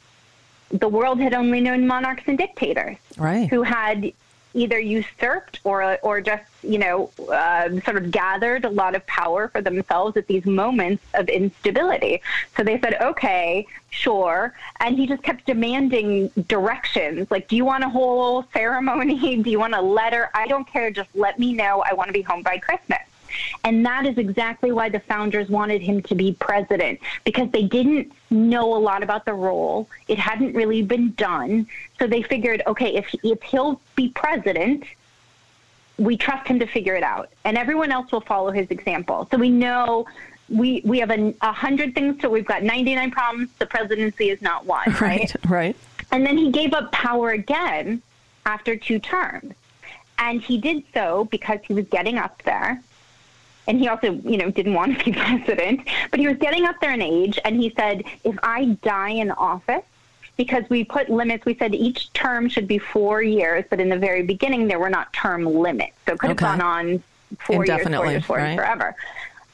the world had only known monarchs and dictators Right. who had either usurped or or just you know uh, sort of gathered a lot of power for themselves at these moments of instability. So they said, "Okay, sure," and he just kept demanding directions. Like, do you want a whole ceremony? Do you want a letter? I don't care. Just let me know. I want to be home by Christmas. And that is exactly why the founders wanted him to be president because they didn't know a lot about the role. It hadn't really been done. So they figured, okay, if if he'll be president, we trust him to figure it out, and everyone else will follow his example. So we know we we have a, a hundred things. So we've got ninety nine problems. The presidency is not one, right? Right. Right. And then he gave up power again after two terms. And he did so because he was getting up there. And he also, you know, didn't want to be president, but he was getting up there in age. And he said, if I die in office, because we put limits, we said each term should be four years, but in the very beginning, there were not term limits. So it could have Okay. gone on four years, four Indefinitely, years, four right. years, forever.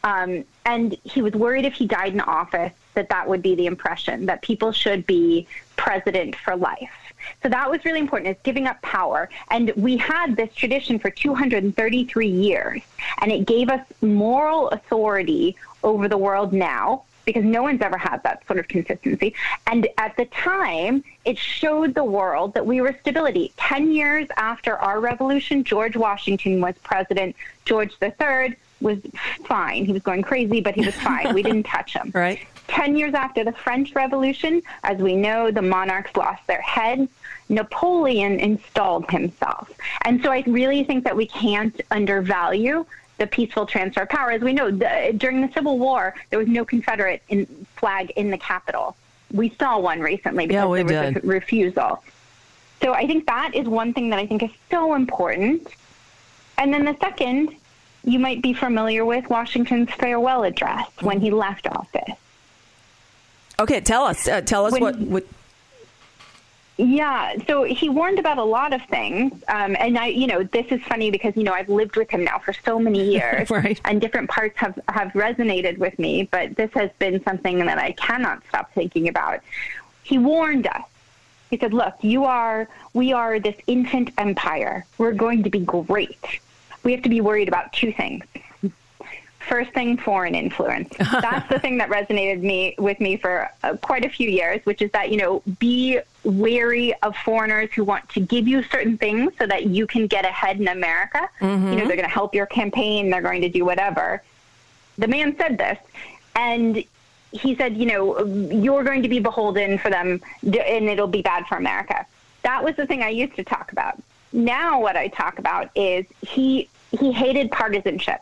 Um, and he was worried if he died in office that that would be the impression that people should be president for life. So that was really important. Is giving up power, and we had this tradition for 233 years, and it gave us moral authority over the world now because no one's ever had that sort of consistency. And at the time, it showed the world that we were stability. Ten years after our revolution, George Washington was president. George III was fine. He was going crazy, but he was fine. we didn't touch him. Right. Ten years after the French Revolution, as we know, the monarchs lost their heads. Napoleon installed himself. And so I really think that we can't undervalue the peaceful transfer of power. As we know, the, during the Civil War, there was no Confederate in, flag in the Capitol. We saw one recently because Yeah, there was did. a refusal. So I think that is one thing that I think is so important. And then the second, you might be familiar with Washington's farewell address when he left office. Okay, tell us. Uh, tell us When- what, what. Yeah, so he warned about a lot of things, um, and I, you know, this is funny because you know I've lived with him now for so many years, Right. and different parts have have resonated with me. But this has been something that I cannot stop thinking about. He warned us. He said, "Look, you are, we are this infant empire. We're going to be great. We have to be worried about two things. First thing, foreign influence. That's the thing that resonated me with me for uh, quite a few years, which is that you know be wary of foreigners who want to give you certain things so that you can get ahead in America. You know they're going to help your campaign. They're going to do whatever. The man said this, and he said, you know, you're going to be beholden for them, and it'll be bad for America. That was the thing I used to talk about. Now, what I talk about is he he hated partisanship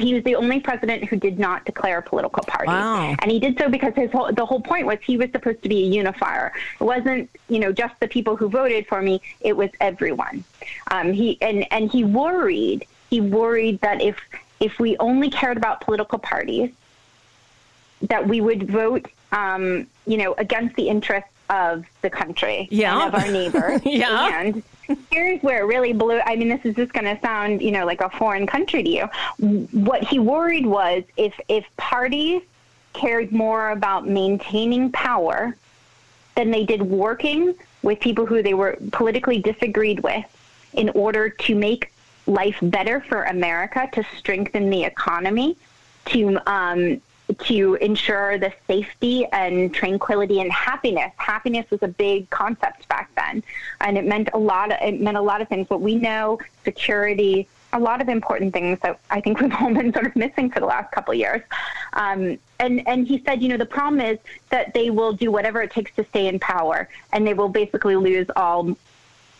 he was the only president who did not declare a political party. Wow. And he did so because his whole, the whole point was he was supposed to be a unifier. It wasn't, you know, just the people who voted for me, it was everyone. Um, he and and he worried, he worried that if if we only cared about political parties, that we would vote um, you know, against the interests of the country Yeah. and of our neighbors. Yeah. And here's where it really blew. I mean, this is just going to sound, you know, like a foreign country to you. What he worried was if if parties cared more about maintaining power than they did working with people who they were politically disagreed with in order to make life better for America, to strengthen the economy, to um, to ensure the safety and tranquility and happiness. Happiness was a big concept back then, and it meant a lot. Of, it meant a lot of things. But we know security, a lot of important things that I think we've all been sort of missing for the last couple of years. Um, and and he said, you know, the problem is that they will do whatever it takes to stay in power, and they will basically lose all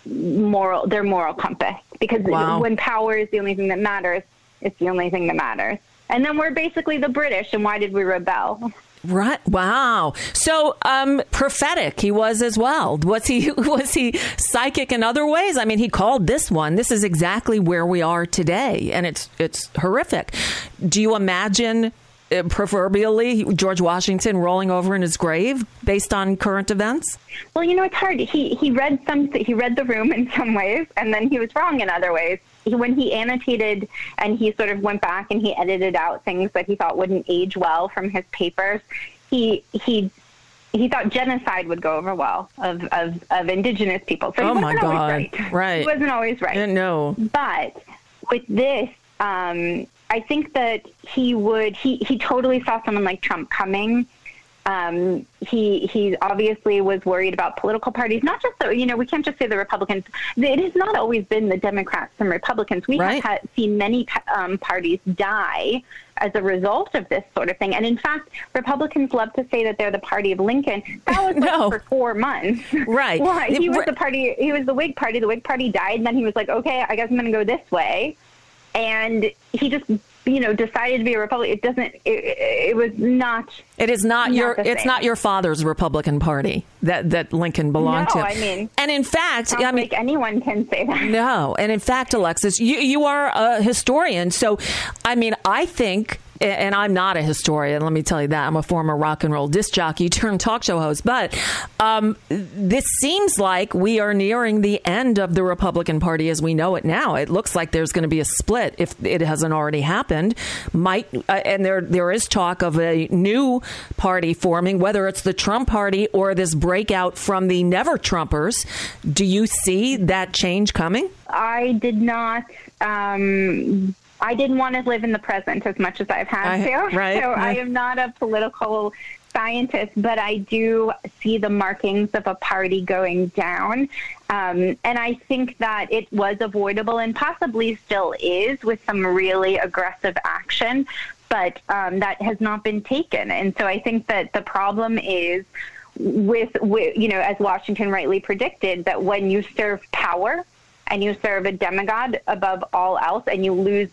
moral their moral compass because Wow. when power is the only thing that matters, it's the only thing that matters. And then we're basically the British, and why did we rebel? Right. Wow. So, um, prophetic he was as well. Was he was he psychic in other ways? I mean, he called this one. This is exactly where we are today, and it's it's horrific. Do you imagine? uh, Proverbially, George Washington rolling over in his grave based on current events. Well, you know, it's hard. He he read some he read the room in some ways, and then he was wrong in other ways. He, when he annotated and he sort of went back and he edited out things that he thought wouldn't age well from his papers, he he he thought genocide would go over well of of, of indigenous people. So Oh, my God. right. Right. He wasn't always right. No. But with this, um, I think that he would he he totally saw someone like Trump coming. Um, he he obviously was worried about political parties, not just the you know we can't just say the Republicans. It has not always been the Democrats and Republicans. We Right. have seen many um, parties die as a result of this sort of thing. And in fact, Republicans love to say that they're the party of Lincoln. That was like for four months. Right. He was the party. He was the Whig party. The Whig party died, and then he was like, "Okay, I guess I'm going to go this way." And he just, you know, decided to be a Republican. It doesn't. It, it was not. It is not, Not your. It's same. not your father's Republican Party that that Lincoln belonged no, to. I mean, and in fact, I mean, like anyone can say that. No, and in fact, Alexis, you you are a historian, so I mean, I think. And I'm not a historian. Let me tell you that I'm a former rock and roll disc jockey turned talk show host. But um, this seems like we are nearing the end of the Republican Party as we know it now. It looks like there's going to be a split if it hasn't already happened. Might uh, and there there is talk of a new party forming, whether it's the Trump Party or this breakout from the Never Trumpers. Do you see that change coming? I did not. Um, I didn't want to live in the present as much as I've had I- to. right, So I am not a political scientist, but I do see the markings of a party going down. Um, and I think that it was avoidable and possibly still is with some really aggressive action, but um, that has not been taken. And so I think that the problem is with, with, you know, as Washington rightly predicted, that when you serve power and you serve a demigod above all else and you lose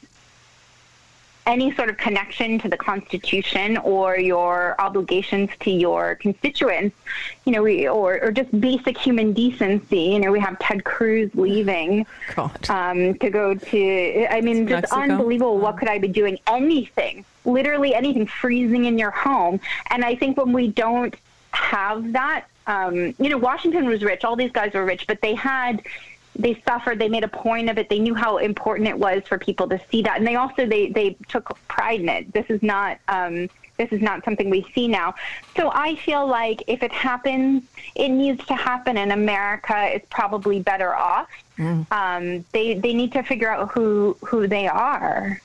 any sort of connection to the Constitution or your obligations to your constituents, you know, we, or, or just basic human decency. You know, we have Ted Cruz leaving um, to go to, I mean, just Mexico. unbelievable. What could I be doing? Anything, literally anything, freezing in your home. And I think when we don't have that, um, you know, Washington was rich. All these guys were rich, but they had they suffered they made a point of it they knew how important it was for people to see that. And they also they they took pride in it. This is not um this is not something we see now. So i feel like if it happens it needs to happen and america is probably better off. Um they they need to figure out who who they are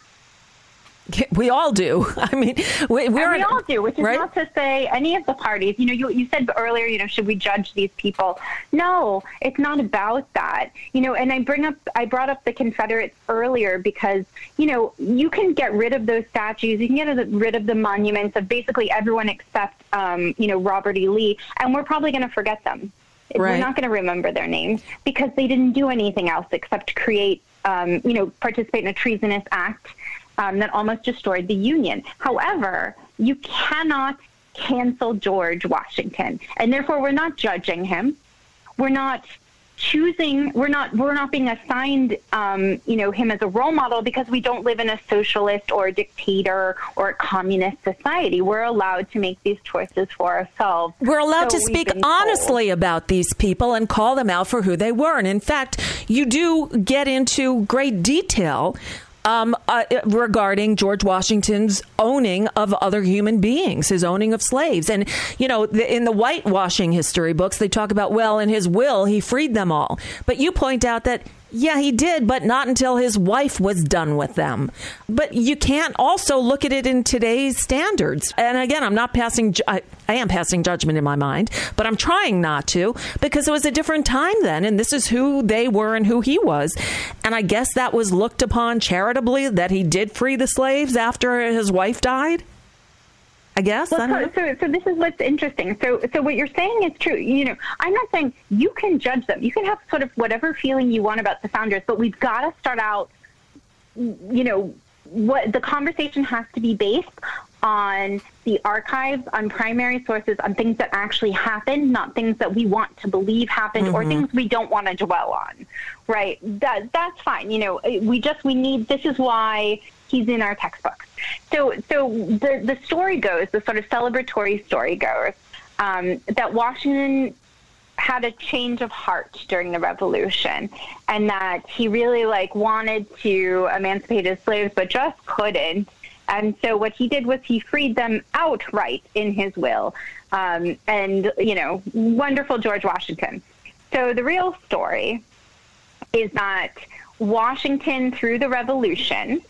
We all do. I mean, we, we're we all do, which is right? not to say any of the parties. You know, you, you said earlier, you know, should we judge these people? No, it's not about that. You know, and I bring up, I brought up the Confederates earlier because, you know, you can get rid of those statues, you can get rid of the monuments of basically everyone except, um, you know, Robert E. Lee, and we're probably going to forget them. We're not going to remember their names because they didn't do anything else except create, um, you know, participate in a treasonous act um, that almost destroyed the Union. However, you cannot cancel George Washington, and therefore we're not judging him. We're not choosing. We're not. We're not being assigned, um, you know, him as a role model because we don't live in a socialist or a dictator or a communist society. We're allowed to make these choices for ourselves. We're allowed So to speak been told. honestly about these people and call them out for who they were. And in fact, you do get into great detail um, uh, regarding George Washington's owning of other human beings, his owning of slaves. And, you know, the, in the whitewashing history books, they talk about, well, in his will, he freed them all. But you point out that yeah, he did, but not until his wife was done with them. But you can't also look at it in today's standards. And again, I'm not passing, ju- I, I am passing judgment in my mind, but I'm trying not to because it was a different time then. And this is who they were and who he was. And I guess that was looked upon charitably that he did free the slaves after his wife died. I guess. I Well, don't so, so, so this is what's interesting. So, so what you're saying is true. You know, I'm not saying you can judge them. You can have sort of whatever feeling you want about the founders, but we've got to start out. You know, what the conversation has to be based on the archives, on primary sources, on things that actually happened, not things that we want to believe happened or Mhm. things we don't want to dwell on. Right? That that's fine. You know, we just we need. This is why he's in our textbooks. So, so the the story goes, the sort of celebratory story goes, um, that Washington had a change of heart during the revolution and that he really like wanted to emancipate his slaves but just couldn't and so what he did was he freed them outright in his will um, and you know wonderful george washington so the real story is that washington through the revolution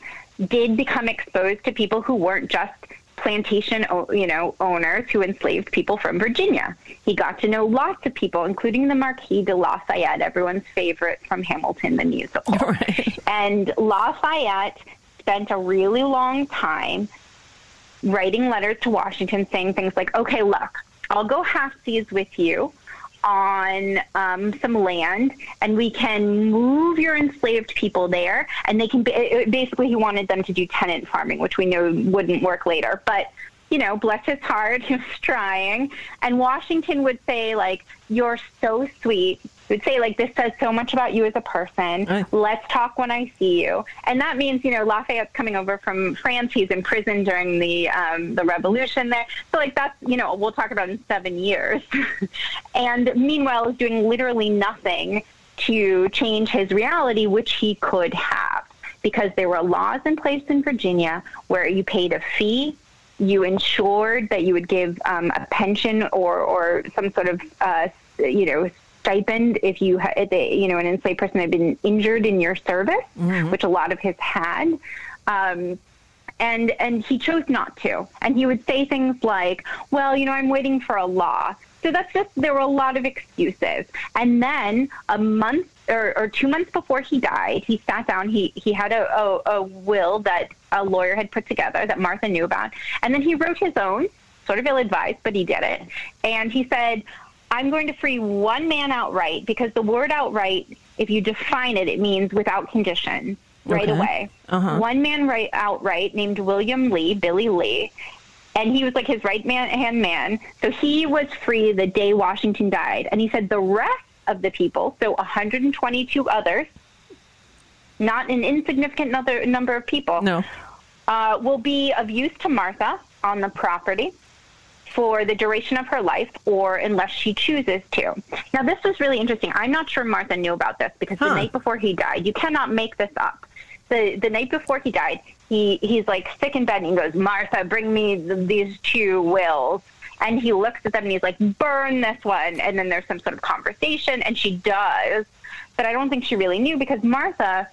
did become exposed to people who weren't just plantation, o- you know, owners who enslaved people from Virginia. He got to know lots of people, including the Marquis de Lafayette, everyone's favorite from Hamilton the musical. And Lafayette spent a really long time writing letters to Washington saying things like, okay, look, I'll go half seas with you on um, some land and we can move your enslaved people there and they can be, basically he wanted them to do tenant farming which we know wouldn't work later. But you know bless his heart he was trying. And washington would say like you're so sweet would say like this says so much about you as a person. Let's talk when i see you. And that means you know lafayette's coming over from france. He's in prison during the um, the revolution there. So like that's you know we'll talk about in seven years. And meanwhile is doing literally nothing to change his reality which he could have. Because there were laws in place in virginia where you paid a fee you ensured that you would give um, a pension or, or some sort of uh, you know stipend if you had you know an enslaved person had been injured in your service, Mhm. which a lot of his had. Um, and and he chose not to. And he would say things like, "Well, you know, I'm waiting for a law." So that's just there were a lot of excuses. And then a month or, or two months before he died, he sat down. He he had a, a, a will that a lawyer had put together that Martha knew about, and then he wrote his own. sort of ill advised, but he did it. And he said, I'm going to free one man outright because the word outright, if you define it, it means without condition right Okay. away. Uh-huh. One man right outright named William Lee, Billy Lee, and he was like his right man hand man. So he was free the day Washington died. And he said the rest of the people, so 122 others, not an insignificant number, number of people, No. uh, will be of use to Martha on the property for the duration of her life or unless she chooses to. Now, this was really interesting. I'm not sure Martha knew about this because the night before he died, you cannot make this up. The, the night before he died, he, he's like sick in bed and he goes, Martha, bring me th- these two wills. And he looks at them and he's like, burn this one. And then there's some sort of conversation and she does. But I don't think she really knew because Martha,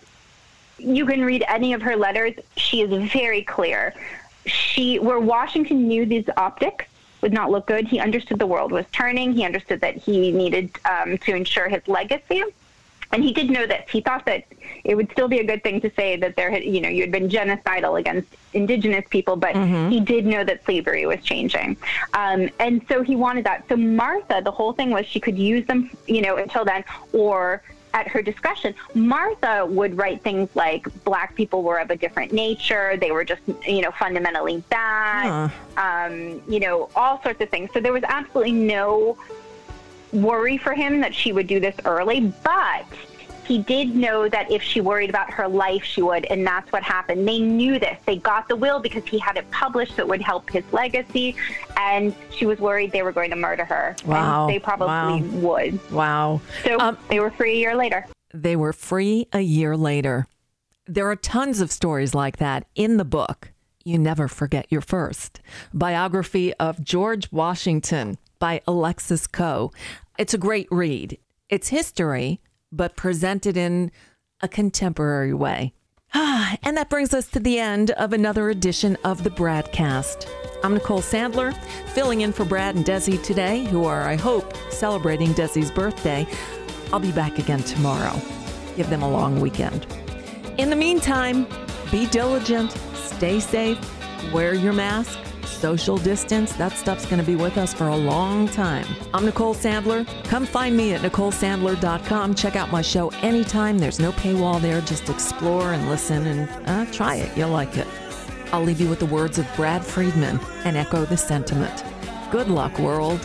you can read any of her letters. She is very clear. She, where Washington knew these optics would not look good, he understood the world was turning. He understood that he needed um, to ensure his legacy. And he did know this. He thought that it would still be a good thing to say that there had, you know, you had been genocidal against indigenous people, but Mhm. he did know that slavery was changing. Um, and so he wanted that. So Martha, the whole thing was she could use them, you know, until then, or at her discretion. Martha would write things like black people were of a different nature. They were just, you know, fundamentally bad. Um, you know, all sorts of things. So there was absolutely no worry for him that she would do this early, but he did know that if she worried about her life, she would, and that's what happened. They knew this. They got the will because he had it published, so it would help his legacy, and she was worried they were going to murder her. Wow. And they probably would. Wow. So um, they were free a year later. They were free a year later. There are tons of stories like that in the book. You Never Forget Your First. Biography of George Washington by Alexis Coe. It's a great read. It's history, but presented in a contemporary way. Ah, and that brings us to the end of another edition of the BradCast. I'm Nicole Sandler, filling in for Brad and Desi today, who are, I hope, celebrating Desi's birthday. I'll be back again tomorrow. Give them a long weekend. In the meantime, be diligent, stay safe, wear your mask, social distance. That stuff's going to be with us for a long time. I'm Nicole Sandler. Come find me at NicoleSandler.com. Check out my show anytime. There's no paywall there. Just explore and listen and uh, try it. You'll like it. I'll leave you with the words of Brad Friedman and echo the sentiment. Good luck, world.